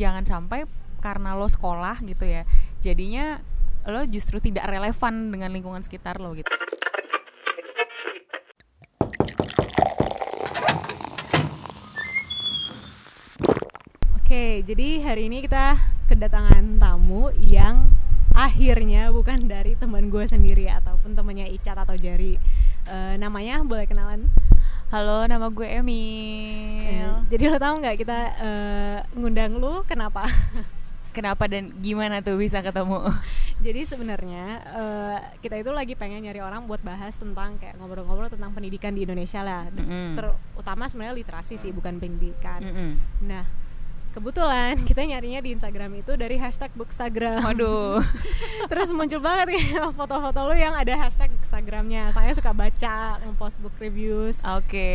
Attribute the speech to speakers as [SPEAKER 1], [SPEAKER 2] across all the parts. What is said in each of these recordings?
[SPEAKER 1] jangan sampai karena lo sekolah gitu ya jadinya lo justru tidak relevan dengan lingkungan sekitar lo gitu
[SPEAKER 2] Oke, jadi hari ini kita kedatangan tamu yang akhirnya bukan dari teman gue sendiri ataupun temannya Icat atau Jari. Eh, namanya boleh kenalan?
[SPEAKER 1] Halo nama gue Emil
[SPEAKER 2] Jadi lo tau nggak kita eh, ngundang lu kenapa?
[SPEAKER 1] kenapa dan gimana tuh bisa ketemu
[SPEAKER 2] Jadi sebenarnya eh, kita itu lagi pengen nyari orang buat bahas tentang kayak ngobrol-ngobrol tentang pendidikan di Indonesia lah.
[SPEAKER 1] Mm-mm.
[SPEAKER 2] Terutama sebenarnya literasi sih, bukan pendidikan.
[SPEAKER 1] Mm-mm.
[SPEAKER 2] Nah, kebetulan kita nyarinya di Instagram itu dari hashtag Bookstagram.
[SPEAKER 1] waduh
[SPEAKER 2] Terus muncul banget kayak foto-foto lu yang ada hashtag Instagramnya. Saya suka baca, ngepost book reviews.
[SPEAKER 1] oke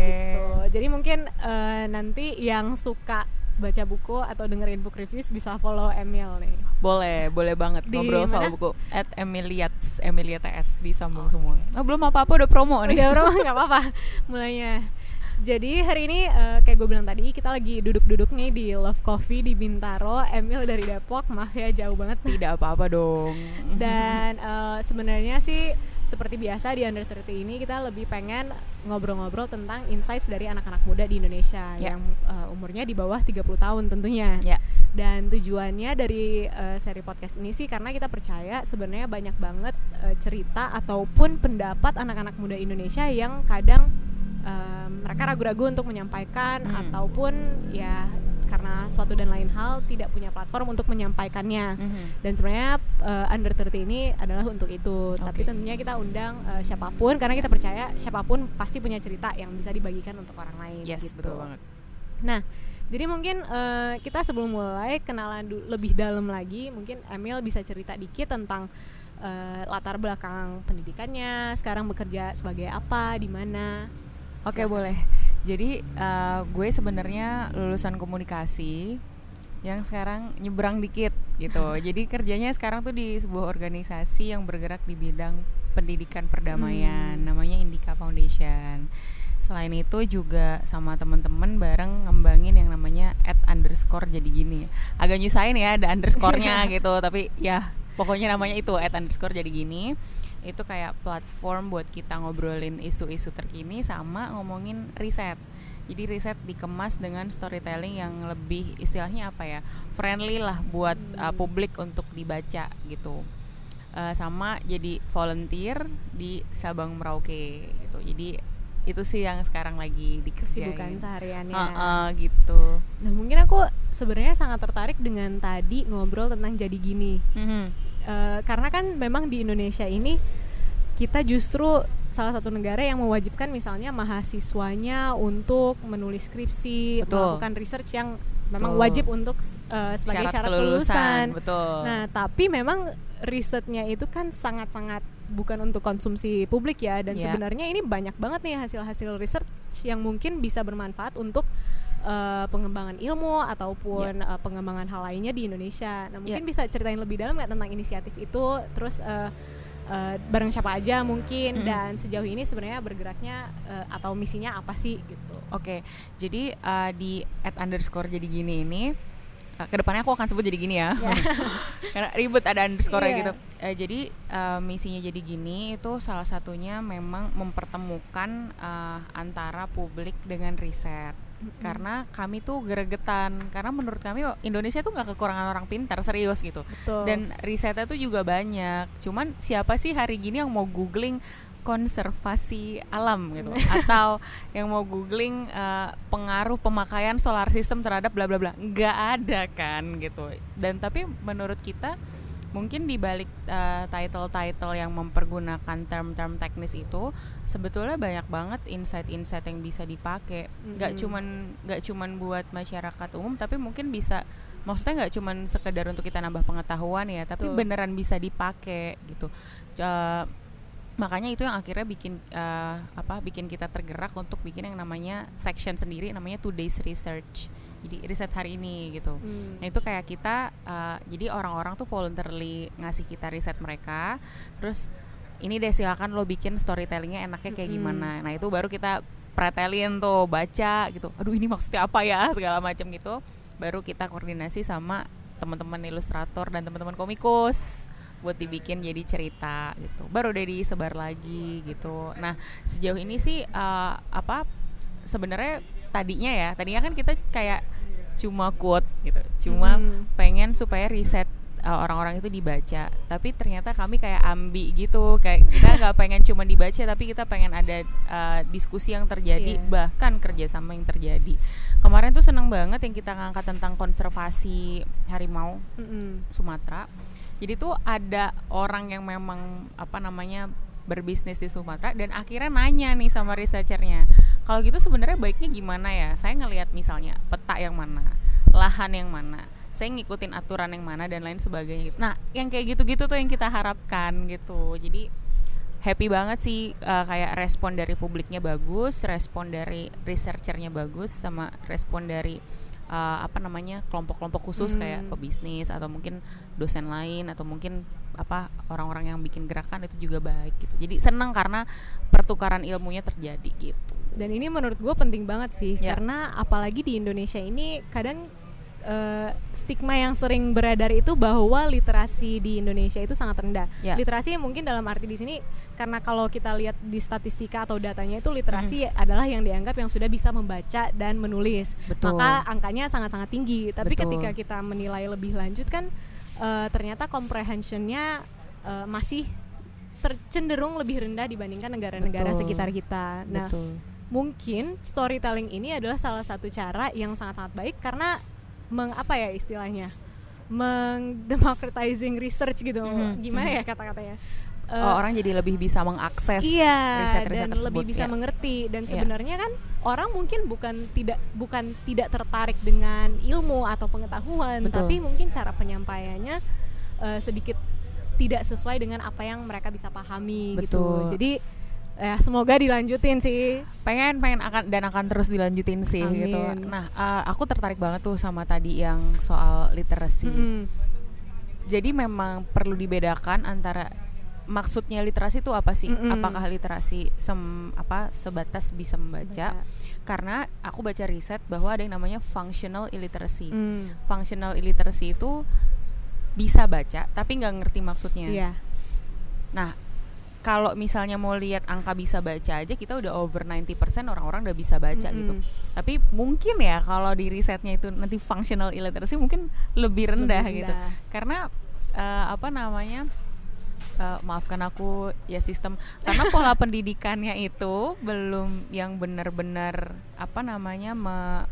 [SPEAKER 2] Gitu. Jadi mungkin eh, nanti yang suka baca buku atau dengerin book reviews bisa follow Emil nih.
[SPEAKER 1] boleh boleh banget
[SPEAKER 2] Di
[SPEAKER 1] ngobrol soal
[SPEAKER 2] mana?
[SPEAKER 1] buku at Emiliats Emilia TS disambung semua oh, belum apa apa udah promo nih
[SPEAKER 2] Udah bro, nggak apa-apa mulainya. Jadi hari ini eh, kayak gue bilang tadi kita lagi duduk-duduk nih di Love Coffee di Bintaro. Emil dari Depok, maaf ya jauh banget.
[SPEAKER 1] tidak apa-apa dong
[SPEAKER 2] Dan eh, sebenarnya sih seperti biasa di Under 30 ini kita lebih pengen ngobrol-ngobrol tentang insights dari anak-anak muda di Indonesia
[SPEAKER 1] Ya.
[SPEAKER 2] yang eh, umurnya di bawah 30 tahun tentunya.
[SPEAKER 1] ya
[SPEAKER 2] Dan tujuannya dari eh, seri podcast ini sih karena kita percaya sebenarnya banyak banget eh, cerita ataupun pendapat anak-anak muda Indonesia yang kadang mereka ragu-ragu untuk menyampaikan
[SPEAKER 1] Hmm.
[SPEAKER 2] ataupun ya karena suatu dan lain hal tidak punya platform untuk menyampaikannya
[SPEAKER 1] Mhm.
[SPEAKER 2] dan sebenarnya uh, under 30 ini adalah untuk itu tapi
[SPEAKER 1] Oke.
[SPEAKER 2] tentunya kita undang uh, siapa pun karena kita percaya siapa pun pasti punya cerita yang bisa dibagikan untuk orang lain
[SPEAKER 1] yes
[SPEAKER 2] gitu.
[SPEAKER 1] betul banget
[SPEAKER 2] nah jadi mungkin uh, kita sebelum mulai kenalan lebih dalam lagi mungkin Emil bisa cerita dikit tentang uh, latar belakang pendidikannya sekarang bekerja sebagai apa di mana
[SPEAKER 1] Oke
[SPEAKER 2] Silakan.
[SPEAKER 1] boleh. Jadi uh, gue sebenarnya lulusan komunikasi yang sekarang nyebrang dikit gitu. Jadi kerjanya sekarang tuh di sebuah organisasi yang bergerak di bidang pendidikan perdamaian,
[SPEAKER 2] Hmm.
[SPEAKER 1] namanya Indika Foundation. Selain itu juga sama temen-temen bareng ngembangin yang namanya at underscore jadi gini. Agak nyusahin ya ada underscorenya gitu, tapi ya pokoknya namanya itu at underscore jadi gini itu kayak platform buat kita ngobrolin isu-isu terkini sama ngomongin riset. Jadi riset dikemas dengan storytelling yang lebih istilahnya apa ya friendly lah buat uh, publik untuk dibaca gitu. Uh, sama jadi volunteer di Sabang Merauke gitu. Jadi itu sih yang sekarang lagi dikerjain.
[SPEAKER 2] kesibukan sehariannya
[SPEAKER 1] Heeh, gitu.
[SPEAKER 2] nah mungkin aku sebenarnya sangat tertarik dengan tadi ngobrol tentang jadi gini
[SPEAKER 1] Mhm.
[SPEAKER 2] Eh, karena kan memang di Indonesia ini kita justru salah satu negara yang mewajibkan misalnya mahasiswanya untuk menulis skripsi,
[SPEAKER 1] Betul.
[SPEAKER 2] melakukan research yang memang
[SPEAKER 1] Betul.
[SPEAKER 2] wajib untuk eh, sebagai syarat, kelulusan.
[SPEAKER 1] betul.
[SPEAKER 2] Nah, tapi memang risetnya itu kan sangat-sangat bukan untuk konsumsi publik ya dan
[SPEAKER 1] Ya.
[SPEAKER 2] sebenarnya ini banyak banget nih hasil-hasil research yang mungkin bisa bermanfaat untuk eh, pengembangan ilmu ataupun eh, pengembangan hal lainnya di Indonesia. Nah, mungkin bisa ceritain lebih dalam nggak tentang inisiatif itu terus eh, eh, bareng siapa aja mungkin
[SPEAKER 1] Mm-mm.
[SPEAKER 2] dan sejauh ini sebenarnya bergeraknya eh, atau misinya apa sih gitu.
[SPEAKER 1] Oke, jadi uh, di at underscore jadi gini ini uh, ke depannya aku akan sebut jadi gini ya, karena ribet ada underscore
[SPEAKER 2] Iya.
[SPEAKER 1] gitu. Uh, jadi uh, misinya jadi gini itu salah satunya memang mempertemukan uh, antara publik dengan riset. Karena kami tuh gregetan, karena menurut kami oh, Indonesia tuh nggak kekurangan orang pintar serius gitu.
[SPEAKER 2] Betul.
[SPEAKER 1] Dan risetnya tuh juga banyak. Cuman siapa sih hari gini yang mau googling konservasi alam gitu atau yang mau googling eh, pengaruh pemakaian solar system terhadap bla bla bla nggak ada kan gitu dan tapi menurut kita mungkin di balik eh, title-title yang mempergunakan term-term teknis itu sebetulnya banyak banget insight-insight yang bisa dipakai nggak
[SPEAKER 2] Mhm.
[SPEAKER 1] cuman nggak cuman buat masyarakat umum tapi mungkin bisa maksudnya nggak cuman sekedar untuk kita nambah pengetahuan ya tapi
[SPEAKER 2] Betul.
[SPEAKER 1] beneran bisa dipakai gitu Eh, makanya itu yang akhirnya bikin eh, apa bikin kita tergerak untuk bikin yang namanya section sendiri namanya today's research jadi riset hari ini gitu
[SPEAKER 2] Hmm.
[SPEAKER 1] Nah itu kayak kita, uh, jadi orang-orang tuh voluntarily ngasih kita riset mereka, terus ini deh silakan lo bikin storytellingnya enaknya kayak
[SPEAKER 2] Mm-mm.
[SPEAKER 1] gimana. Nah itu baru kita pretelin tuh baca gitu. Aduh ini maksudnya apa ya segala macam gitu. baru kita koordinasi sama teman-teman ilustrator dan teman-teman komikus buat dibikin jadi cerita gitu baru deh disebar lagi gitu nah sejauh ini sih uh, apa sebenarnya tadinya ya tadinya kan kita kayak cuma quote gitu cuma hmm. pengen supaya riset uh, orang-orang itu dibaca tapi ternyata kami kayak ambi gitu kayak kita nggak pengen cuma dibaca tapi kita pengen ada uh, diskusi yang terjadi yeah. bahkan kerjasama yang terjadi kemarin tuh seneng banget yang kita ngangkat tentang konservasi harimau mm -hmm. Sumatera jadi tuh ada orang yang memang apa namanya berbisnis di Sumatera dan akhirnya nanya nih sama researchernya kalau gitu sebenarnya baiknya gimana ya saya ngelihat misalnya peta yang mana lahan yang mana saya ngikutin aturan yang mana dan lain sebagainya gitu. nah yang kayak gitu-gitu tuh yang kita harapkan gitu jadi happy banget sih uh, kayak respon dari publiknya bagus respon dari researchernya bagus sama respon dari uh, apa namanya kelompok-kelompok khusus hmm. kayak pebisnis atau mungkin dosen lain atau mungkin apa orang-orang yang bikin gerakan itu juga baik gitu jadi senang karena pertukaran ilmunya terjadi gitu
[SPEAKER 2] dan ini menurut gue penting banget sih ya. karena apalagi di Indonesia ini kadang uh, stigma yang sering beredar itu bahwa literasi di Indonesia itu sangat rendah. Ya. Literasi mungkin dalam arti di sini karena kalau kita lihat di statistika atau datanya itu literasi hmm. adalah yang dianggap yang sudah bisa membaca dan menulis. Betul. Maka angkanya sangat-sangat tinggi. Tapi Betul. ketika kita menilai lebih lanjut kan uh, ternyata comprehensionnya uh, masih tercenderung lebih rendah dibandingkan negara-negara sekitar kita. Nah, Betul. Mungkin storytelling ini adalah salah satu cara yang sangat-sangat baik karena meng apa ya istilahnya mengdemocratizing research gitu mm-hmm. gimana ya kata-katanya
[SPEAKER 1] uh, oh, orang jadi lebih bisa mengakses
[SPEAKER 2] iya riset-riset dan tersebut, lebih bisa ya. mengerti dan iya. sebenarnya kan orang mungkin bukan tidak bukan tidak tertarik dengan ilmu atau pengetahuan Betul. tapi mungkin cara penyampaiannya uh, sedikit tidak sesuai dengan apa yang mereka bisa pahami gitu. Betul. gitu jadi ya semoga dilanjutin sih
[SPEAKER 1] pengen pengen akan dan akan terus dilanjutin sih Amin. gitu nah uh, aku tertarik banget tuh sama tadi yang soal literasi -hmm. jadi memang perlu dibedakan antara maksudnya literasi itu apa sih mm -hmm. apakah literasi sem apa sebatas bisa membaca Baca. karena aku baca riset bahwa ada yang namanya functional illiteracy mm. functional illiteracy itu bisa baca tapi nggak ngerti maksudnya yeah. nah kalau misalnya mau lihat angka bisa baca aja kita udah over 90% orang-orang udah bisa baca mm -hmm. gitu. Tapi mungkin ya kalau di risetnya itu nanti functional illiteracy mungkin lebih rendah, lebih gitu. Karena uh, apa namanya? Uh, maafkan aku ya sistem karena pola pendidikannya itu belum yang benar-benar apa namanya me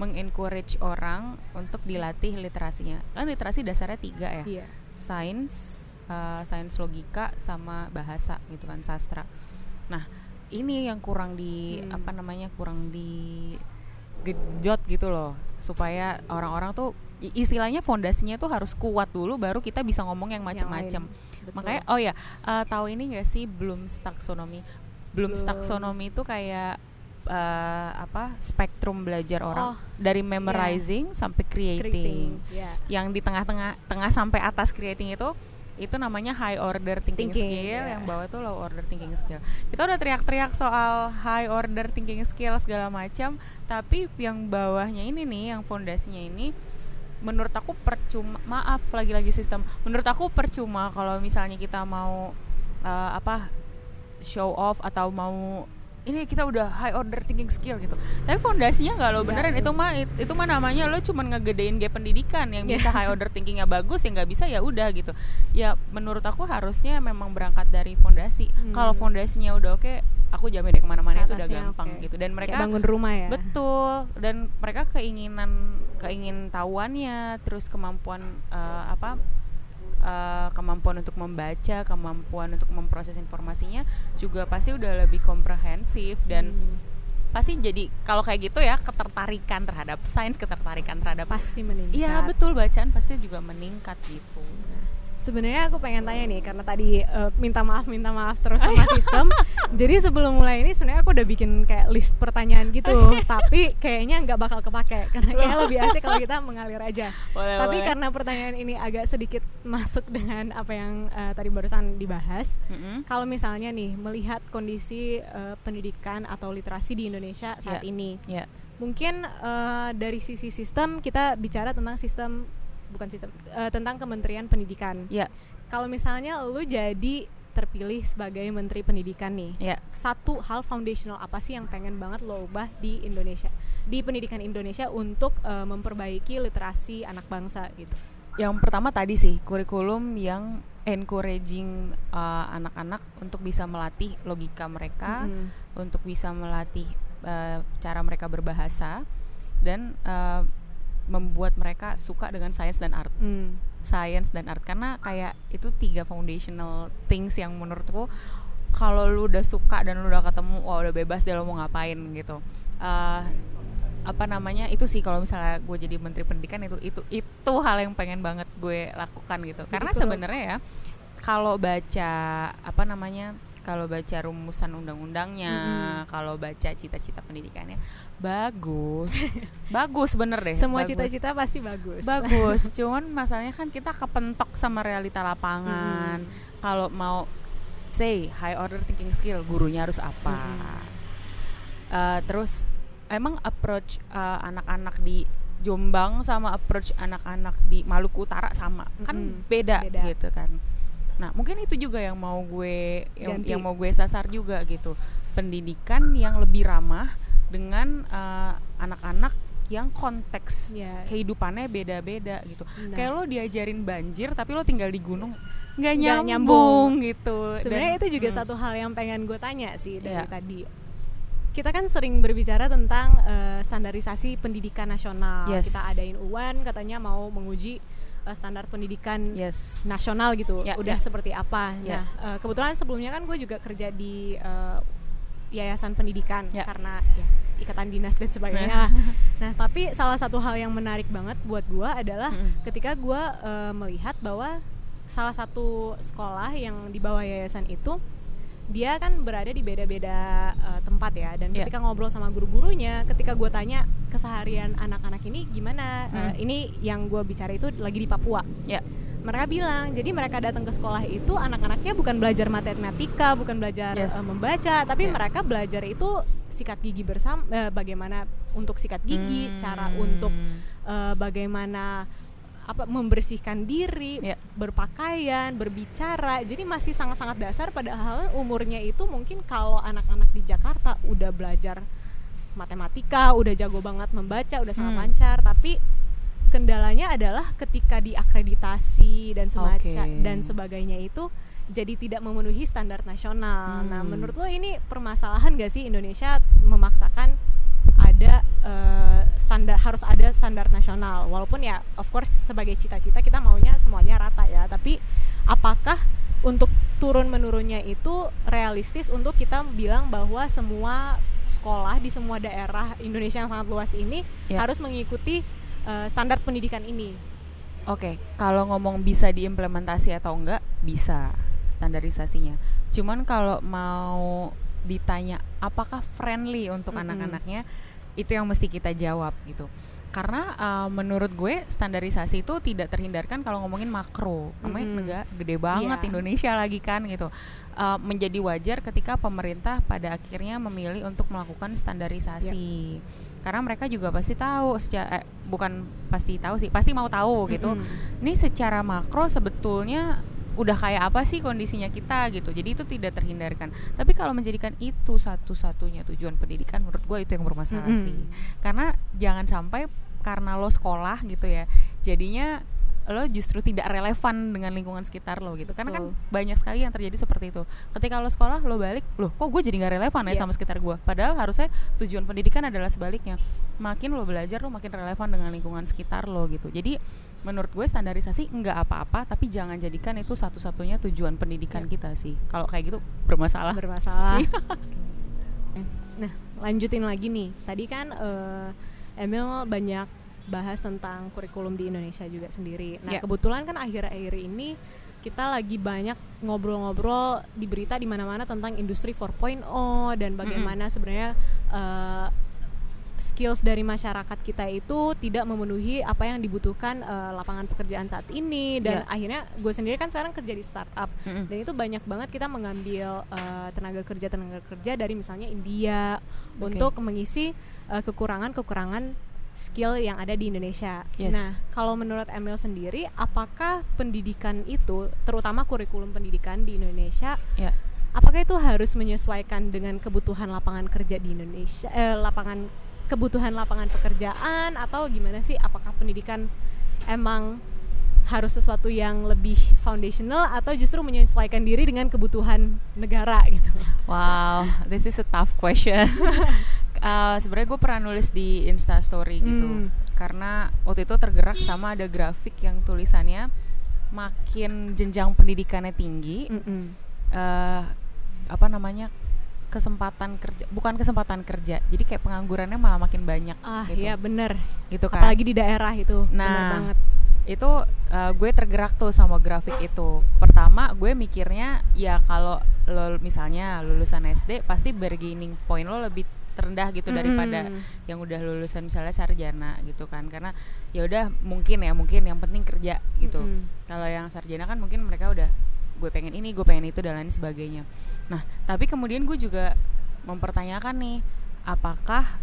[SPEAKER 1] mengencourage orang untuk dilatih literasinya. Kan literasi dasarnya tiga ya. Yeah. Sains, uh, sains logika sama bahasa gitu kan sastra. Nah ini yang kurang di hmm. apa namanya kurang di gejot gitu loh. Supaya orang-orang tuh istilahnya fondasinya tuh harus kuat dulu baru kita bisa ngomong yang macam-macam makanya oh ya uh, tahu ini gak sih belum taksonomi belum. Taksonomi itu kayak uh, apa spektrum belajar orang. Oh, dari memorizing yeah. sampai creating, creating yeah. yang di tengah-tengah tengah sampai atas creating itu itu namanya high order thinking, thinking skill yeah. yang bawah itu low order thinking skill kita udah teriak-teriak soal high order thinking skill segala macam tapi yang bawahnya ini nih yang fondasinya ini menurut aku percuma maaf lagi-lagi sistem menurut aku percuma kalau misalnya kita mau uh, apa show off atau mau ini kita udah high order thinking skill gitu. Tapi fondasinya nggak lo iya, beneran. Ya, itu mah itu mah namanya lo cuma ngegedein gap pendidikan. Yang yeah. bisa high order thinkingnya bagus yang nggak bisa ya udah gitu. Ya menurut aku harusnya memang berangkat dari fondasi. Hmm. kalau fondasinya udah oke okay, aku jamin deh ke mana-mana itu udah gampang okay. gitu. Dan mereka
[SPEAKER 2] Kayak bangun rumah ya.
[SPEAKER 1] betul. Dan mereka keinginan keingin tahuannya terus kemampuan uh, apa uh, kemampuan untuk membaca, kemampuan untuk memproses informasinya juga pasti udah lebih komprehensif dan hmm. pasti jadi kalau kayak gitu ya ketertarikan terhadap sains, ketertarikan terhadap
[SPEAKER 2] pasti meningkat.
[SPEAKER 1] Iya betul bacaan pasti juga meningkat gitu.
[SPEAKER 2] Sebenarnya aku pengen tanya nih karena tadi uh, minta maaf minta maaf terus sama sistem. jadi sebelum mulai ini sebenarnya aku udah bikin kayak list pertanyaan gitu, tapi kayaknya nggak bakal kepake karena kayak lebih asik kalau kita mengalir aja. Boleh, tapi boleh. karena pertanyaan ini agak sedikit masuk dengan apa yang uh, tadi barusan dibahas. Mm -hmm. Kalau misalnya nih melihat kondisi uh, pendidikan atau literasi di Indonesia saat yeah. ini. Yeah mungkin uh, dari sisi sistem kita bicara tentang sistem bukan sistem uh, tentang Kementerian Pendidikan.
[SPEAKER 1] Ya.
[SPEAKER 2] Kalau misalnya lu jadi terpilih sebagai Menteri Pendidikan nih,
[SPEAKER 1] Ya.
[SPEAKER 2] satu hal foundational apa sih yang pengen banget lo ubah di Indonesia, di pendidikan Indonesia untuk uh, memperbaiki literasi anak bangsa gitu.
[SPEAKER 1] Yang pertama tadi sih kurikulum yang encouraging uh, anak-anak untuk bisa melatih logika mereka,
[SPEAKER 2] Mm-mm.
[SPEAKER 1] untuk bisa melatih uh, cara mereka berbahasa dan uh, membuat mereka suka dengan sains dan art.
[SPEAKER 2] Mm.
[SPEAKER 1] Science dan art karena kayak itu tiga foundational things yang menurutku kalau lu udah suka dan lu udah ketemu wah udah bebas deh lo mau ngapain gitu Eh, apa namanya itu sih kalau misalnya gue jadi menteri pendidikan itu itu itu hal yang pengen banget gue lakukan gitu karena sebenarnya ya kalau baca apa namanya kalau baca rumusan undang-undangnya
[SPEAKER 2] Mm-mm.
[SPEAKER 1] kalau baca cita-cita pendidikannya bagus bagus bener deh
[SPEAKER 2] Semua cita-cita pasti bagus.
[SPEAKER 1] Bagus, cuman masalahnya kan kita kepentok sama realita lapangan. Kalau mau say high order thinking skill, gurunya harus apa?
[SPEAKER 2] Mm-mm.
[SPEAKER 1] Eh, terus emang approach eh, anak-anak di Jombang sama approach anak-anak di Maluku Utara sama, kan
[SPEAKER 2] Mm-mm,
[SPEAKER 1] beda,
[SPEAKER 2] beda.
[SPEAKER 1] gitu kan. Nah, mungkin itu juga yang mau gue yang,
[SPEAKER 2] Ganti.
[SPEAKER 1] yang mau gue sasar juga gitu. Pendidikan yang lebih ramah dengan eh, anak-anak yang konteks
[SPEAKER 2] Ya.
[SPEAKER 1] kehidupannya beda-beda gitu.
[SPEAKER 2] Nah.
[SPEAKER 1] Kayak lo diajarin banjir tapi lo tinggal di gunung nggak nyambung,
[SPEAKER 2] nyambung.
[SPEAKER 1] gitu.
[SPEAKER 2] Sebenarnya
[SPEAKER 1] Dan-
[SPEAKER 2] itu juga
[SPEAKER 1] hmm.
[SPEAKER 2] satu hal yang pengen gue tanya sih dari
[SPEAKER 1] Iya.
[SPEAKER 2] tadi. Kita kan sering berbicara tentang eh, standarisasi pendidikan nasional.
[SPEAKER 1] Yes.
[SPEAKER 2] Kita adain UAN katanya mau menguji eh, standar pendidikan
[SPEAKER 1] Yes.
[SPEAKER 2] nasional gitu.
[SPEAKER 1] Ya,
[SPEAKER 2] Udah
[SPEAKER 1] ya.
[SPEAKER 2] seperti apa?
[SPEAKER 1] Ya.
[SPEAKER 2] Nah, eh, kebetulan sebelumnya kan gue juga kerja di eh, yayasan pendidikan
[SPEAKER 1] Ya.
[SPEAKER 2] karena ya, ikatan dinas dan sebagainya. nah, tapi salah satu hal yang menarik banget buat gue adalah
[SPEAKER 1] Mm-mm.
[SPEAKER 2] ketika gue eh, melihat bahwa salah satu sekolah yang di bawah yayasan itu dia kan berada di beda-beda eh, tempat ya dan
[SPEAKER 1] Iya.
[SPEAKER 2] ketika ngobrol sama guru-gurunya ketika gue tanya keseharian anak-anak ini gimana Eh,
[SPEAKER 1] Hmm.
[SPEAKER 2] ini yang gue bicara itu lagi di Papua
[SPEAKER 1] Ya.
[SPEAKER 2] mereka bilang jadi mereka datang ke sekolah itu anak-anaknya bukan belajar matematika bukan belajar
[SPEAKER 1] Yes.
[SPEAKER 2] eh, membaca tapi
[SPEAKER 1] Yeah.
[SPEAKER 2] mereka belajar itu sikat gigi bersama eh, bagaimana untuk sikat gigi cara
[SPEAKER 1] Hmm.
[SPEAKER 2] untuk eh, bagaimana apa membersihkan diri
[SPEAKER 1] Ya.
[SPEAKER 2] berpakaian berbicara jadi masih sangat-sangat dasar padahal umurnya itu mungkin kalau anak-anak di Jakarta udah belajar matematika udah jago banget membaca udah sangat
[SPEAKER 1] Hmm.
[SPEAKER 2] lancar tapi kendalanya adalah ketika diakreditasi dan semacam
[SPEAKER 1] Oke.
[SPEAKER 2] dan sebagainya itu jadi tidak memenuhi standar nasional. Nah,
[SPEAKER 1] Hmm.
[SPEAKER 2] menurut lo ini permasalahan gak sih Indonesia memaksakan ada eh, standar harus ada standar nasional walaupun ya of course sebagai cita-cita kita maunya semuanya rata ya tapi apakah untuk turun menurunnya itu realistis untuk kita bilang bahwa semua sekolah di semua daerah Indonesia yang sangat luas ini
[SPEAKER 1] Ya.
[SPEAKER 2] harus mengikuti eh, standar pendidikan ini
[SPEAKER 1] Oke, kalau ngomong bisa diimplementasi atau enggak, bisa standarisasinya. Cuman kalau mau ditanya apakah friendly untuk
[SPEAKER 2] Mm-mm.
[SPEAKER 1] anak-anaknya, itu yang mesti kita jawab gitu. Karena uh, menurut gue standarisasi itu tidak terhindarkan kalau ngomongin makro. Namanya
[SPEAKER 2] Mm-mm.
[SPEAKER 1] negara gede banget
[SPEAKER 2] Iya.
[SPEAKER 1] Indonesia lagi kan gitu. Uh, menjadi wajar ketika pemerintah pada akhirnya memilih untuk melakukan standarisasi. Karena mereka juga pasti tahu secara eh, bukan pasti tahu sih, pasti mau tahu gitu
[SPEAKER 2] Mm-mm.
[SPEAKER 1] ini secara makro sebetulnya udah kayak apa sih kondisinya kita gitu. Jadi itu tidak terhindarkan. Tapi kalau menjadikan itu satu-satunya tujuan pendidikan menurut gue itu yang bermasalah
[SPEAKER 2] Mm-mm.
[SPEAKER 1] sih. Karena jangan sampai karena lo sekolah gitu ya jadinya lo justru tidak relevan dengan lingkungan sekitar lo gitu. Karena kan banyak sekali yang terjadi seperti itu. Ketika lo sekolah lo balik loh kok gue jadi nggak relevan ya
[SPEAKER 2] Iya.
[SPEAKER 1] sama sekitar gue padahal harusnya tujuan pendidikan adalah sebaliknya. Makin lo belajar lo makin relevan dengan lingkungan sekitar lo gitu. Jadi menurut gue standarisasi nggak apa-apa tapi jangan jadikan itu satu-satunya tujuan pendidikan
[SPEAKER 2] Iya.
[SPEAKER 1] kita sih kalau kayak gitu bermasalah
[SPEAKER 2] bermasalah. nah, lanjutin lagi nih. Tadi kan eh, Emil banyak bahas tentang kurikulum di Indonesia juga sendiri. Nah,
[SPEAKER 1] Ya.
[SPEAKER 2] kebetulan kan akhir-akhir ini kita lagi banyak ngobrol-ngobrol di berita di mana-mana tentang industri 4.0 dan bagaimana sebenarnya eh, skills dari masyarakat kita itu tidak memenuhi apa yang dibutuhkan uh, lapangan pekerjaan saat ini dan
[SPEAKER 1] Yeah.
[SPEAKER 2] akhirnya gue sendiri kan sekarang kerja di startup
[SPEAKER 1] Mm-mm.
[SPEAKER 2] dan itu banyak banget kita mengambil uh, tenaga kerja tenaga kerja dari misalnya India
[SPEAKER 1] Oke.
[SPEAKER 2] untuk mengisi uh, kekurangan-kekurangan skill yang ada di Indonesia.
[SPEAKER 1] Yes.
[SPEAKER 2] Nah, kalau menurut Emil sendiri, apakah pendidikan itu, terutama kurikulum pendidikan di Indonesia,
[SPEAKER 1] Ya.
[SPEAKER 2] apakah itu harus menyesuaikan dengan kebutuhan lapangan kerja di Indonesia, eh, lapangan kebutuhan lapangan pekerjaan atau gimana sih? Apakah pendidikan emang harus sesuatu yang lebih foundational atau justru menyesuaikan diri dengan kebutuhan negara gitu?
[SPEAKER 1] Wow, this is a tough question. Uh, Sebenarnya gue pernah nulis di Insta Story gitu,
[SPEAKER 2] Hmm.
[SPEAKER 1] karena waktu itu tergerak sama ada grafik yang tulisannya makin jenjang pendidikannya tinggi,
[SPEAKER 2] Mm-mm.
[SPEAKER 1] eh, apa namanya kesempatan kerja, bukan kesempatan kerja, jadi kayak penganggurannya malah makin banyak.
[SPEAKER 2] Ah
[SPEAKER 1] gitu,
[SPEAKER 2] iya bener,
[SPEAKER 1] gitu kan.
[SPEAKER 2] apalagi di daerah itu, bener
[SPEAKER 1] Nah,
[SPEAKER 2] banget.
[SPEAKER 1] itu uh, gue tergerak tuh sama grafik itu. Pertama gue mikirnya ya kalau lo misalnya lulusan SD pasti bargaining point lo lebih terendah gitu daripada
[SPEAKER 2] Mm-mm.
[SPEAKER 1] yang udah lulusan misalnya sarjana gitu kan karena ya udah mungkin ya mungkin yang penting kerja gitu.
[SPEAKER 2] Mm-mm.
[SPEAKER 1] Kalau yang sarjana kan mungkin mereka udah gue pengen ini, gue pengen itu dan lain sebagainya. Nah, tapi kemudian gue juga mempertanyakan nih, apakah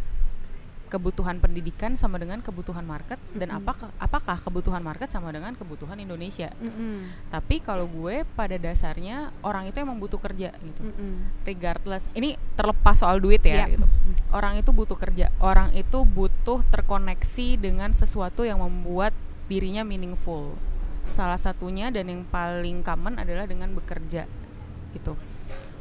[SPEAKER 1] kebutuhan pendidikan sama dengan kebutuhan market dan
[SPEAKER 2] Mm-mm.
[SPEAKER 1] apakah apakah kebutuhan market sama dengan kebutuhan Indonesia?
[SPEAKER 2] Mm-mm.
[SPEAKER 1] Tapi kalau gue pada dasarnya orang itu emang butuh kerja gitu.
[SPEAKER 2] Mm-mm.
[SPEAKER 1] Regardless, ini terlepas soal duit ya
[SPEAKER 2] Iya.
[SPEAKER 1] gitu. Orang itu butuh kerja, orang itu butuh terkoneksi dengan sesuatu yang membuat dirinya meaningful. Salah satunya dan yang paling common adalah dengan bekerja gitu.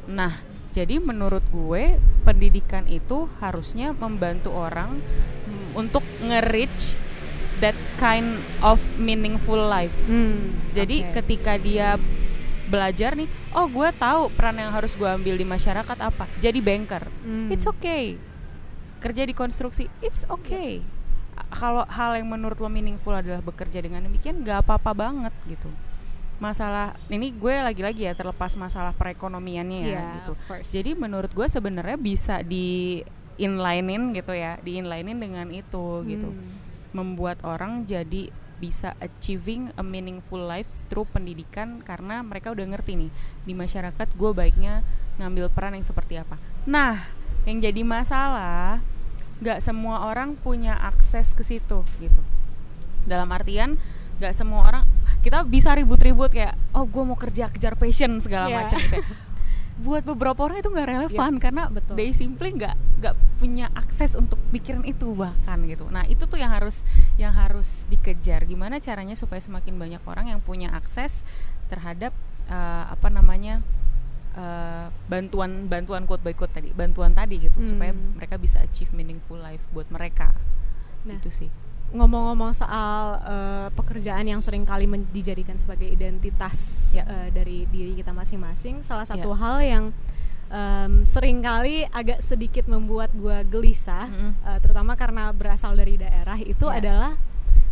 [SPEAKER 1] Nah, jadi menurut gue pendidikan itu harusnya membantu orang mm, untuk nge-reach that kind of meaningful life.
[SPEAKER 2] Hmm,
[SPEAKER 1] Jadi
[SPEAKER 2] oke.
[SPEAKER 1] ketika dia belajar nih, oh gue tahu peran yang harus gue ambil di masyarakat apa. Jadi banker,
[SPEAKER 2] Hmm.
[SPEAKER 1] it's okay. Kerja di konstruksi, it's okay. A- Kalau hal yang menurut lo meaningful adalah bekerja dengan demikian, nggak apa-apa banget gitu. Masalah ini gue lagi-lagi ya terlepas masalah perekonomiannya ya
[SPEAKER 2] Iya,
[SPEAKER 1] gitu. Jadi menurut gue sebenarnya bisa di inlinein gitu ya, di inlinein dengan itu gitu
[SPEAKER 2] Hmm.
[SPEAKER 1] membuat orang jadi bisa achieving a meaningful life through pendidikan karena mereka udah ngerti nih di masyarakat gue baiknya ngambil peran yang seperti apa. Nah, yang jadi masalah nggak semua orang punya akses ke situ gitu. Dalam artian nggak semua orang kita bisa ribut-ribut kayak oh gue mau kerja kejar passion segala
[SPEAKER 2] Iya.
[SPEAKER 1] macam gitu. ya. Buat beberapa orang itu nggak relevan karena
[SPEAKER 2] betul.
[SPEAKER 1] they simply nggak nggak punya akses untuk pikiran itu bahkan gitu. Nah itu tuh yang harus yang harus dikejar. Gimana caranya supaya semakin banyak orang yang punya akses terhadap eh, apa namanya eh, bantuan bantuan quote by quote tadi bantuan tadi gitu supaya
[SPEAKER 2] Hmm.
[SPEAKER 1] mereka bisa achieve meaningful life buat mereka.
[SPEAKER 2] Nah.
[SPEAKER 1] Itu sih.
[SPEAKER 2] Ngomong-ngomong soal eh, pekerjaan yang sering kali dijadikan sebagai identitas
[SPEAKER 1] Ya.
[SPEAKER 2] eh, dari diri kita masing-masing, salah satu
[SPEAKER 1] Ya.
[SPEAKER 2] hal yang em, sering kali agak sedikit membuat gua gelisah,
[SPEAKER 1] Mm-mm.
[SPEAKER 2] eh, terutama karena berasal dari daerah itu
[SPEAKER 1] Ya.
[SPEAKER 2] adalah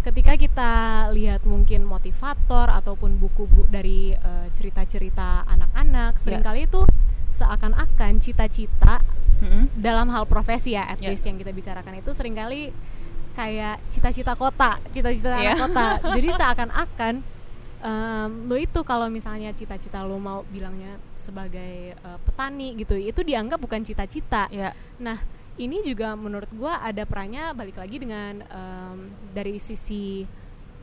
[SPEAKER 2] ketika kita lihat mungkin motivator ataupun buku bu dari eh, cerita-cerita anak-anak, sering kali itu seakan-akan cita-cita
[SPEAKER 1] Mm-mm.
[SPEAKER 2] dalam hal profesi ya at
[SPEAKER 1] Ya.
[SPEAKER 2] least yang kita bicarakan itu sering kali kayak cita-cita kota cita-cita anak kota. Jadi seakan-akan em, lo itu kalau misalnya cita-cita lo mau bilangnya sebagai eh, petani gitu itu dianggap bukan cita-cita.
[SPEAKER 1] Ya.
[SPEAKER 2] nah ini juga menurut gua ada perannya balik lagi dengan em, dari sisi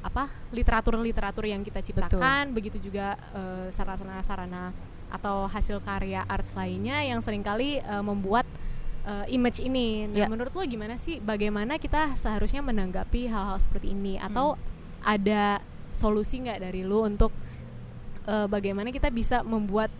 [SPEAKER 2] apa literatur-literatur yang kita ciptakan begitu juga eh, sarana-sarana atau hasil karya arts lainnya yang sering kali eh, membuat eh, image ini. Nah,
[SPEAKER 1] Ya.
[SPEAKER 2] menurut lo gimana sih bagaimana kita seharusnya menanggapi hal-hal seperti ini atau ada solusi nggak dari lo untuk eh, bagaimana kita bisa membuat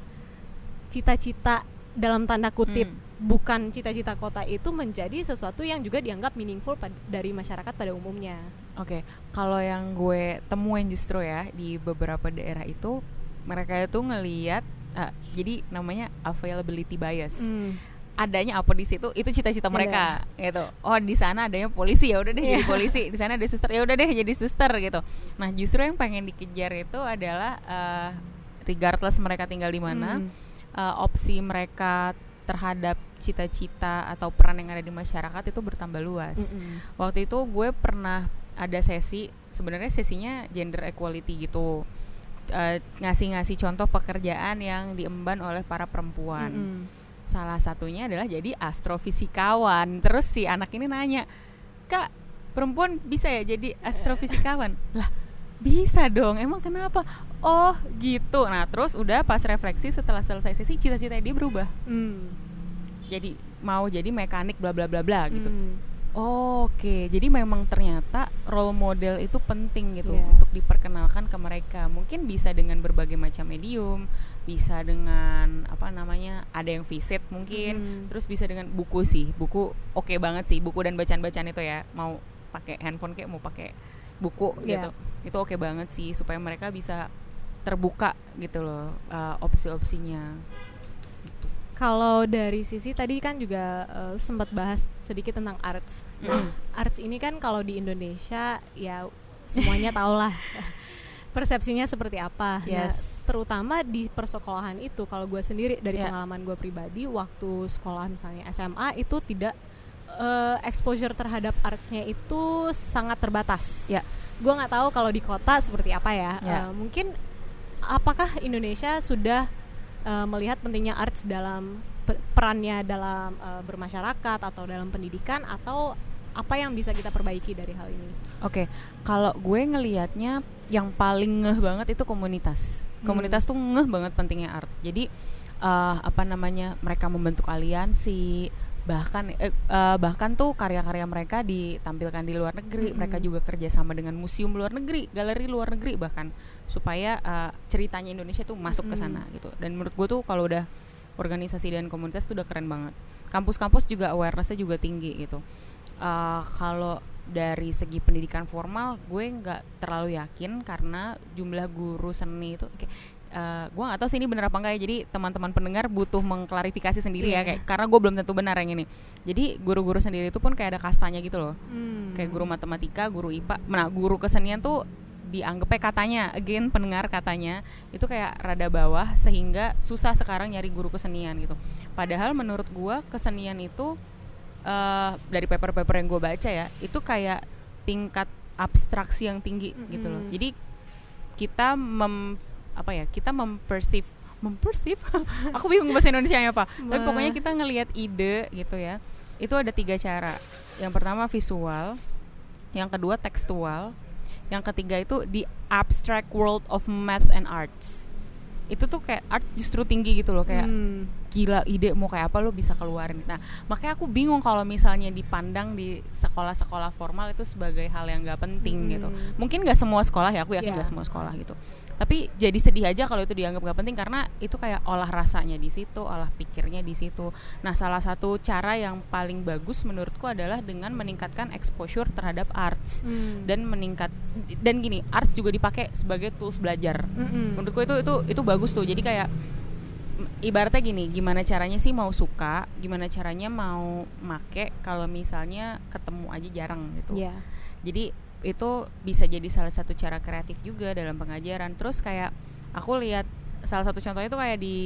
[SPEAKER 2] cita-cita dalam tanda kutip
[SPEAKER 1] Hmm.
[SPEAKER 2] bukan cita-cita kota itu menjadi sesuatu yang juga dianggap meaningful pad- dari masyarakat pada umumnya.
[SPEAKER 1] Oke, kalau yang gue temuin justru ya di beberapa daerah itu mereka itu ngeliat ah, jadi namanya availability bias.
[SPEAKER 2] Hmm.
[SPEAKER 1] Adanya apa di situ itu cita-cita
[SPEAKER 2] Ada.
[SPEAKER 1] mereka gitu. Oh, di sana adanya polisi ya udah deh jadi
[SPEAKER 2] Iya.
[SPEAKER 1] polisi, di sana ada suster ya udah deh jadi suster gitu. Nah, justru yang pengen dikejar itu adalah eh, regardless mereka tinggal di mana,
[SPEAKER 2] Hmm.
[SPEAKER 1] eh, opsi mereka terhadap cita-cita atau peran yang ada di masyarakat itu bertambah luas.
[SPEAKER 2] Mm-mm.
[SPEAKER 1] Waktu itu gue pernah ada sesi, sebenarnya sesinya gender equality gitu. Eh, ngasih-ngasih contoh pekerjaan yang diemban oleh para perempuan.
[SPEAKER 2] Mm-mm.
[SPEAKER 1] Salah satunya adalah jadi astrofisikawan. Terus si anak ini nanya, "Kak, perempuan bisa ya jadi astrofisikawan?" lah, bisa dong. Emang kenapa? Oh, gitu. Nah, terus udah pas refleksi setelah selesai sesi cita-cita dia berubah.
[SPEAKER 2] Mm.
[SPEAKER 1] Jadi mau jadi mekanik bla bla bla bla gitu.
[SPEAKER 2] Mm.
[SPEAKER 1] Oke, jadi memang ternyata role model itu penting gitu
[SPEAKER 2] Iya.
[SPEAKER 1] untuk diperkenalkan ke mereka. Mungkin bisa dengan berbagai macam medium, bisa dengan apa namanya, ada yang visit mungkin,
[SPEAKER 2] Mm.
[SPEAKER 1] terus bisa dengan buku sih. Buku oke banget sih, buku dan bacaan-bacaan itu ya. Mau pakai handphone kayak mau pakai buku
[SPEAKER 2] Iya.
[SPEAKER 1] gitu. Itu oke banget sih supaya mereka bisa terbuka gitu loh uh, opsi-opsinya.
[SPEAKER 2] Kalau dari sisi tadi kan juga eh, sempat bahas sedikit tentang arts. Nah,
[SPEAKER 1] Mm.
[SPEAKER 2] arts ini kan kalau di Indonesia ya semuanya tau lah persepsinya seperti apa. Nah,
[SPEAKER 1] Yes.
[SPEAKER 2] terutama di persekolahan itu kalau gue sendiri dari
[SPEAKER 1] Ya.
[SPEAKER 2] pengalaman gue pribadi waktu sekolah misalnya SMA itu tidak eh, exposure terhadap artsnya itu sangat terbatas.
[SPEAKER 1] Ya.
[SPEAKER 2] Gue nggak tahu kalau di kota seperti apa ya.
[SPEAKER 1] Ya.
[SPEAKER 2] Eh, mungkin apakah Indonesia sudah eh, melihat pentingnya arts dalam per- perannya dalam eh, bermasyarakat atau dalam pendidikan atau apa yang bisa kita perbaiki dari hal ini?
[SPEAKER 1] Oke, kalau gue ngelihatnya yang paling ngeh banget itu komunitas.
[SPEAKER 2] Hmm.
[SPEAKER 1] Komunitas tuh ngeh banget pentingnya art. Jadi eh, apa namanya mereka membentuk aliansi, bahkan eh, eh, bahkan tuh karya-karya mereka ditampilkan di luar negeri.
[SPEAKER 2] Mm-mm.
[SPEAKER 1] Mereka juga kerjasama dengan museum luar negeri, galeri luar negeri bahkan supaya eh, ceritanya Indonesia tuh masuk ke sana gitu. Dan menurut gue tuh kalau udah organisasi dan komunitas tuh udah keren banget. Kampus-kampus juga awarenessnya juga tinggi gitu. Eh, kalau dari segi pendidikan formal gue nggak terlalu yakin karena jumlah guru seni itu kayak eh, gue nggak tahu sih ini bener apa enggak ya. Jadi teman-teman pendengar butuh mengklarifikasi sendiri
[SPEAKER 2] Iya.
[SPEAKER 1] ya kayak karena gue belum tentu benar yang ini. Jadi guru-guru sendiri itu pun kayak ada kastanya gitu loh.
[SPEAKER 2] Hmm.
[SPEAKER 1] kayak guru matematika guru IPA nah guru kesenian tuh dianggapnya katanya again pendengar katanya itu kayak rada bawah sehingga susah sekarang nyari guru kesenian gitu. Padahal menurut gua kesenian itu eh, dari paper-paper yang gue baca ya itu kayak tingkat abstraksi yang tinggi gitu loh. Jadi kita mem apa ya kita mempersif mempersif aku bingung bahasa Indonesia apa. Tapi
[SPEAKER 2] Wah.
[SPEAKER 1] pokoknya kita ngelihat ide gitu ya. Itu ada tiga cara. Yang pertama visual. Yang kedua tekstual. Yang ketiga itu di abstract world of math and arts. Itu tuh kayak arts justru tinggi gitu loh kayak
[SPEAKER 2] Hmm.
[SPEAKER 1] gila ide mau kayak apa lo bisa keluarin. Nah makanya aku bingung kalau misalnya dipandang di sekolah-sekolah formal itu sebagai hal yang nggak penting
[SPEAKER 2] Hmm.
[SPEAKER 1] gitu. Mungkin nggak semua sekolah ya aku yakin nggak semua sekolah gitu tapi jadi sedih aja kalau itu dianggap nggak penting karena itu kayak olah rasanya di situ olah pikirnya di situ nah salah satu cara yang paling bagus menurutku adalah dengan meningkatkan exposure terhadap arts
[SPEAKER 2] Hmm.
[SPEAKER 1] dan meningkat dan gini arts juga dipakai sebagai tools belajar
[SPEAKER 2] Mm-mm.
[SPEAKER 1] menurutku itu itu itu bagus tuh jadi kayak ibaratnya gini gimana caranya sih mau suka gimana caranya mau make kalau misalnya ketemu aja jarang gitu
[SPEAKER 2] Iya.
[SPEAKER 1] jadi itu bisa jadi salah satu cara kreatif juga dalam pengajaran terus kayak aku lihat salah satu contohnya itu kayak di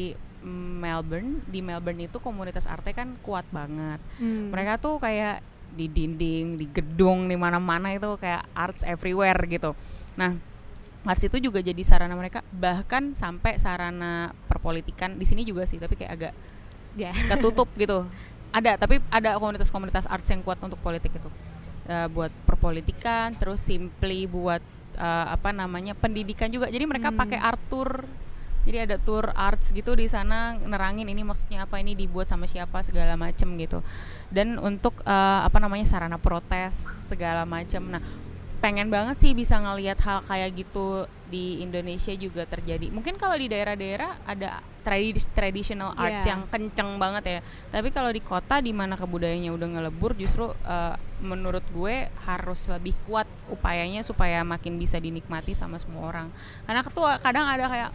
[SPEAKER 1] Melbourne di Melbourne itu komunitas arte kan kuat banget
[SPEAKER 2] Hmm.
[SPEAKER 1] mereka tuh kayak di dinding, di gedung, di mana-mana itu kayak arts everywhere gitu. Nah, arts itu juga jadi sarana mereka bahkan sampai sarana perpolitikan di sini juga sih, tapi kayak agak
[SPEAKER 2] Ya.
[SPEAKER 1] ketutup gitu. Ada, tapi ada komunitas-komunitas arts yang kuat untuk politik itu. Eh, buat perpolitikan, terus simply buat eh, apa namanya? pendidikan juga. Jadi mereka
[SPEAKER 2] Hmm.
[SPEAKER 1] pakai art tour jadi ada tour arts gitu di sana nerangin ini maksudnya apa ini dibuat sama siapa segala macem gitu dan untuk eh, apa namanya sarana protes segala macem nah pengen banget sih bisa ngelihat hal kayak gitu di Indonesia juga terjadi mungkin kalau di daerah-daerah ada tradi- traditional arts
[SPEAKER 2] Iya.
[SPEAKER 1] yang kenceng banget ya tapi kalau di kota di mana kebudayaannya udah ngelebur justru eh, menurut gue harus lebih kuat upayanya supaya makin bisa dinikmati sama semua orang karena ketua kadang ada kayak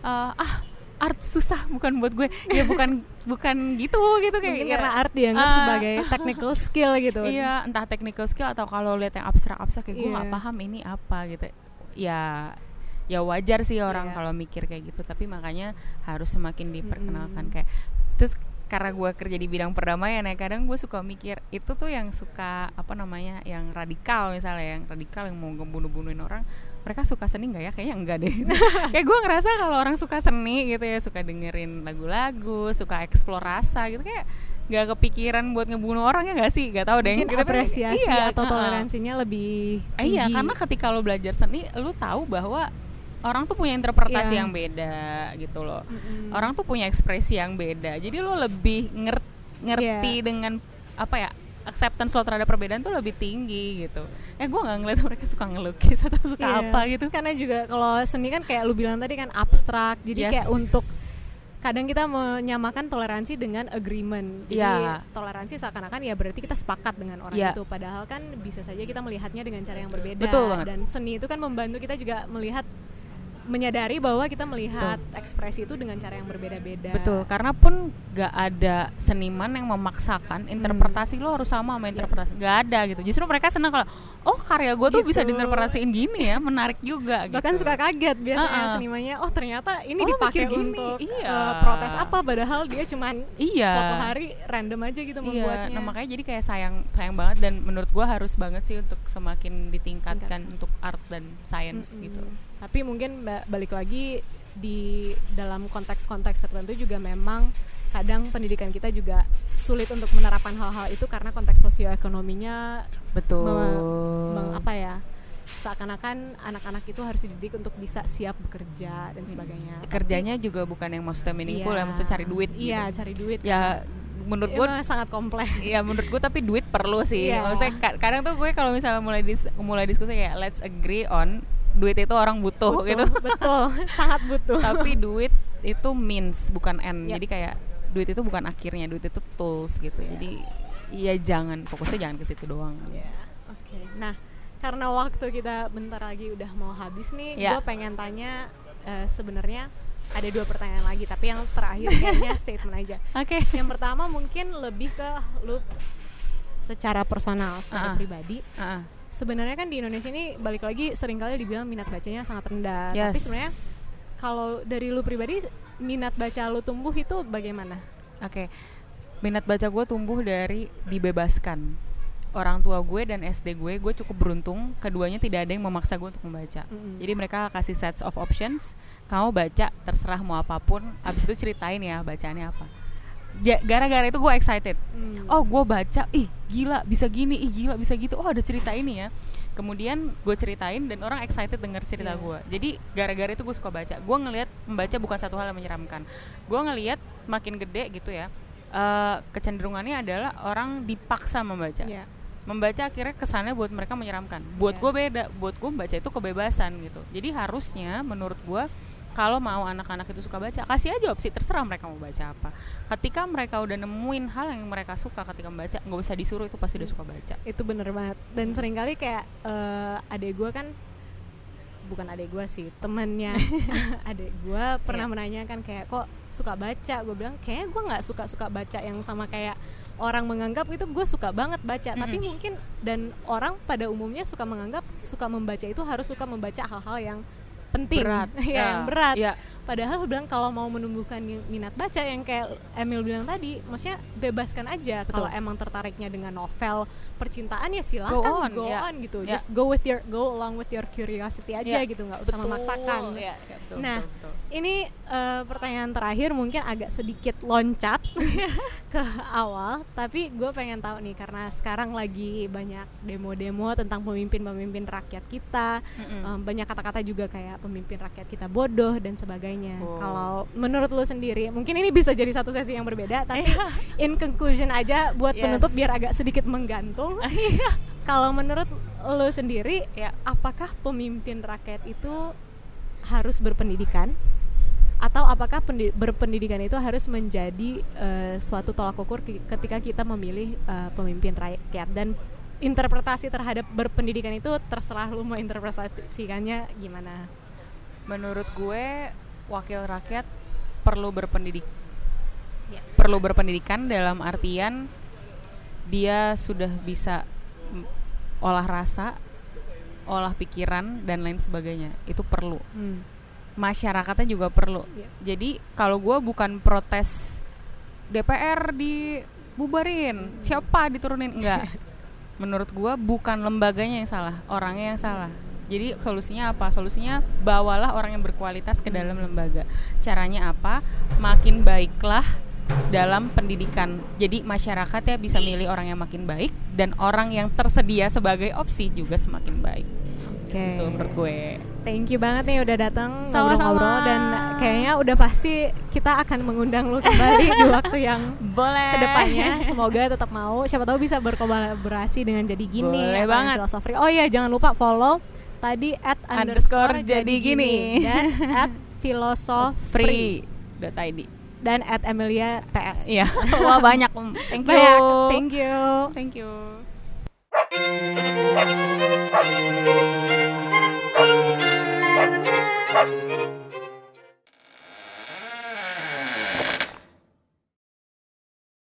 [SPEAKER 1] eh, ah art susah bukan buat gue ya bukan bukan gitu gitu kayak
[SPEAKER 2] Mungkin
[SPEAKER 1] ya,
[SPEAKER 2] karena art dianggap
[SPEAKER 1] ah.
[SPEAKER 2] sebagai technical skill gitu.
[SPEAKER 1] iya entah technical skill atau kalau lihat yang abstrak abstrak kayak gue
[SPEAKER 2] Iya.
[SPEAKER 1] nggak paham ini apa gitu ya ya wajar sih orang
[SPEAKER 2] Iya.
[SPEAKER 1] kalau mikir kayak gitu tapi makanya harus semakin diperkenalkan
[SPEAKER 2] Mm-mm.
[SPEAKER 1] kayak terus karena gue kerja di bidang perdamaian ya kadang gue suka mikir itu tuh yang suka apa namanya yang radikal misalnya yang radikal yang mau ngebunuh-bunuhin orang mereka suka seni nggak ya? Kayaknya enggak deh. Kayak gue ngerasa kalau orang suka seni gitu ya suka dengerin lagu-lagu suka eksplor rasa gitu kayak nggak kepikiran buat ngebunuh orang ya nggak sih? Nggak tahu deh.
[SPEAKER 2] Mungkin
[SPEAKER 1] kan,
[SPEAKER 2] apresiasi
[SPEAKER 1] iya,
[SPEAKER 2] atau toleransinya lebih
[SPEAKER 1] Ah, Iya,
[SPEAKER 2] tinggi.
[SPEAKER 1] karena ketika lo belajar seni, lo tahu bahwa orang tuh punya interpretasi
[SPEAKER 2] Iya.
[SPEAKER 1] yang beda gitu loh.
[SPEAKER 2] Mm-mm.
[SPEAKER 1] Orang tuh punya ekspresi yang beda. Jadi lo lebih nger- ngerti
[SPEAKER 2] Iya.
[SPEAKER 1] dengan apa ya? acceptance lo terhadap perbedaan tuh lebih tinggi gitu. Eh gue nggak ngeliat mereka suka ngelukis atau suka
[SPEAKER 2] Iya.
[SPEAKER 1] apa gitu.
[SPEAKER 2] Karena juga kalau seni kan kayak lu bilang tadi kan abstrak. Jadi
[SPEAKER 1] Yes.
[SPEAKER 2] kayak untuk kadang kita menyamakan toleransi dengan agreement. Jadi
[SPEAKER 1] Iya.
[SPEAKER 2] toleransi seakan-akan ya berarti kita sepakat dengan orang
[SPEAKER 1] Iya.
[SPEAKER 2] itu. Padahal kan bisa saja kita melihatnya dengan cara yang berbeda.
[SPEAKER 1] Betul banget.
[SPEAKER 2] Dan seni itu kan membantu kita juga melihat menyadari bahwa kita melihat ekspresi itu dengan cara yang berbeda-beda.
[SPEAKER 1] Betul, karena pun gak ada seniman yang memaksakan interpretasi lo harus sama sama interpretasi. Gak ada gitu. Justru mereka senang kalau oh karya gue tuh bisa
[SPEAKER 2] Gitu.
[SPEAKER 1] diinterpretasiin gini ya, menarik juga.
[SPEAKER 2] Bahkan
[SPEAKER 1] gitu.
[SPEAKER 2] suka kaget biasanya
[SPEAKER 1] Uh-uh.
[SPEAKER 2] senimannya, oh ternyata ini
[SPEAKER 1] Oh,
[SPEAKER 2] dipakai
[SPEAKER 1] gini,
[SPEAKER 2] untuk
[SPEAKER 1] iya.
[SPEAKER 2] eh, protes apa padahal dia cuman
[SPEAKER 1] Iya.
[SPEAKER 2] suatu hari random aja gitu membuatnya.
[SPEAKER 1] Iya, nah makanya jadi kayak sayang sayang banget dan menurut gua harus banget sih untuk semakin ditingkatkan untuk art dan science
[SPEAKER 2] Mm-mm.
[SPEAKER 1] gitu.
[SPEAKER 2] Tapi mungkin ba- balik lagi di dalam konteks-konteks tertentu juga memang kadang pendidikan kita juga sulit untuk menerapkan hal-hal itu karena konteks sosioekonominya
[SPEAKER 1] Betul.
[SPEAKER 2] meng- apa ya seakan-akan anak-anak itu harus dididik untuk bisa siap bekerja dan sebagainya. Tapi-
[SPEAKER 1] Kerjanya juga bukan yang maksudnya meaningful
[SPEAKER 2] Iya.
[SPEAKER 1] ya, maksudnya cari duit
[SPEAKER 2] Iya,
[SPEAKER 1] gitu.
[SPEAKER 2] cari duit.
[SPEAKER 1] Ya menurut gue
[SPEAKER 2] sangat kompleks.
[SPEAKER 1] Iya menurut gue tapi duit perlu sih.
[SPEAKER 2] Iya.
[SPEAKER 1] Maksudnya ka- kadang tuh gue kalau misalnya mulai dis mulai diskusi kayak let's agree on duit itu orang butuh, gitu.
[SPEAKER 2] betul, sangat butuh.
[SPEAKER 1] tapi duit itu means bukan end.
[SPEAKER 2] Yap.
[SPEAKER 1] Jadi kayak duit itu bukan akhirnya, duit itu tools gitu.
[SPEAKER 2] Iya.
[SPEAKER 1] Jadi ya jangan fokusnya jangan ke situ doang.
[SPEAKER 2] Ya, Oke. Nah, karena waktu kita bentar lagi udah mau habis nih,
[SPEAKER 1] Ya.
[SPEAKER 2] gue pengen tanya eh, sebenarnya ada dua pertanyaan lagi, tapi yang terakhir kayaknya statement aja.
[SPEAKER 1] Oke.
[SPEAKER 2] Yang pertama mungkin lebih ke lu secara personal, secara
[SPEAKER 1] Ah.
[SPEAKER 2] pribadi.
[SPEAKER 1] Ah,
[SPEAKER 2] Sebenarnya kan di Indonesia ini balik lagi sering kali dibilang minat bacanya sangat rendah. Tapi
[SPEAKER 1] Yes.
[SPEAKER 2] sebenarnya kalau dari lu pribadi minat baca lu tumbuh itu bagaimana?
[SPEAKER 1] Oke. Minat baca gue tumbuh dari dibebaskan. Orang tua gue dan SD gue, gue cukup beruntung. Keduanya tidak ada yang memaksa gue untuk membaca.
[SPEAKER 2] Mm-mm.
[SPEAKER 1] Jadi mereka kasih sets of options. Kamu baca terserah mau apa pun. Abis itu ceritain ya bacaannya apa. Gara-gara itu gue excited.
[SPEAKER 2] Hmm.
[SPEAKER 1] Oh gue baca, ih gila bisa gini, ih gila bisa gitu. Oh ada cerita ini ya. Kemudian gue ceritain dan orang excited dengar cerita
[SPEAKER 2] Iya.
[SPEAKER 1] gue. Jadi gara-gara itu gue suka baca. Gue ngelihat membaca bukan satu hal yang menyeramkan. Gue ngelihat makin gede gitu ya. eh, kecenderungannya adalah orang dipaksa membaca
[SPEAKER 2] Iya.
[SPEAKER 1] membaca akhirnya kesannya buat mereka menyeramkan. Buat
[SPEAKER 2] Iya.
[SPEAKER 1] gue beda, buat gue membaca itu kebebasan gitu. Jadi harusnya menurut gue kalau mau anak-anak itu suka baca, kasih aja opsi terserah mereka mau baca apa. Ketika mereka udah nemuin hal yang mereka suka ketika membaca, nggak usah disuruh itu pasti udah suka baca.
[SPEAKER 2] itu bener banget dan sering kali kayak eh adek gue kan bukan adek gue sih temennya adek gue pernah
[SPEAKER 1] Iya.
[SPEAKER 2] menanyakan kayak kok suka baca gue bilang kayaknya gue nggak suka suka baca yang sama kayak orang menganggap itu gue suka banget baca tapi
[SPEAKER 1] Mm-mm.
[SPEAKER 2] mungkin dan orang pada umumnya suka menganggap suka membaca itu harus suka membaca hal-hal yang penting
[SPEAKER 1] Berat.
[SPEAKER 2] ya,
[SPEAKER 1] Ya,
[SPEAKER 2] yang berat
[SPEAKER 1] ya.
[SPEAKER 2] Padahal bilang kalau mau menumbuhkan mi- minat baca yang kayak Emil bilang tadi maksudnya bebaskan aja kalau emang tertariknya dengan novel percintaan ya silahkan
[SPEAKER 1] Go on,
[SPEAKER 2] go
[SPEAKER 1] ya.
[SPEAKER 2] on gitu
[SPEAKER 1] Ya.
[SPEAKER 2] just go with your go along with your curiosity aja
[SPEAKER 1] Ya,
[SPEAKER 2] gitu nggak usah
[SPEAKER 1] Betul.
[SPEAKER 2] memaksakan
[SPEAKER 1] Ya, ya, betul,
[SPEAKER 2] Nah,
[SPEAKER 1] betul, betul.
[SPEAKER 2] ini eh, pertanyaan terakhir mungkin agak sedikit loncat ke awal tapi gue pengen tahu nih karena sekarang lagi banyak demo-demo tentang pemimpin-pemimpin rakyat kita
[SPEAKER 1] Mm-mm.
[SPEAKER 2] Em, banyak kata-kata juga kayak pemimpin rakyat kita bodoh dan sebagainya.
[SPEAKER 1] Oh.
[SPEAKER 2] Kalau menurut lu sendiri, mungkin ini bisa jadi satu sesi yang berbeda, tapi in conclusion aja buat
[SPEAKER 1] Yes.
[SPEAKER 2] penutup biar agak sedikit menggantung. Kalau menurut lu sendiri,
[SPEAKER 1] Ya.
[SPEAKER 2] apakah pemimpin rakyat itu harus berpendidikan? Atau apakah pendi- berpendidikan itu harus menjadi eh, suatu tolak ukur ki- ketika kita memilih eh, pemimpin rakyat dan interpretasi terhadap berpendidikan itu terserah lu mau interpretasikannya gimana?
[SPEAKER 1] Menurut gue wakil rakyat perlu berpendidik
[SPEAKER 2] Ya.
[SPEAKER 1] perlu berpendidikan dalam artian dia sudah bisa olah rasa, olah pikiran dan lain sebagainya. Itu perlu.
[SPEAKER 2] Hmm.
[SPEAKER 1] Masyarakatnya juga perlu.
[SPEAKER 2] Iya.
[SPEAKER 1] Jadi kalau gue bukan protes DPR dibubarin siapa diturunin enggak menurut gua bukan lembaganya yang salah orangnya yang salah jadi solusinya apa? Solusinya bawalah orang yang berkualitas ke dalam lembaga. Caranya apa? Makin baiklah dalam pendidikan. Jadi masyarakat ya bisa milih orang yang makin baik dan orang yang tersedia sebagai opsi juga semakin baik.
[SPEAKER 2] Oke.
[SPEAKER 1] itu menurut gue.
[SPEAKER 2] Thank you banget nih udah datang ngobrol-ngobrol dan kayaknya udah pasti kita akan mengundang lu kembali di waktu yang
[SPEAKER 1] boleh.
[SPEAKER 2] ke depannya semoga tetap mau. Siapa tahu bisa berkolaborasi dengan jadi gini
[SPEAKER 1] Boleh banget.
[SPEAKER 2] filosofi oh iya jangan lupa follow tadi at
[SPEAKER 1] underscore, jadi, gini,
[SPEAKER 2] dan at filosofri
[SPEAKER 1] id
[SPEAKER 2] dan at Emilia TS.
[SPEAKER 1] Iya. Wah banyak. Mm, thank you.
[SPEAKER 2] Banyak. Thank you. Thank you.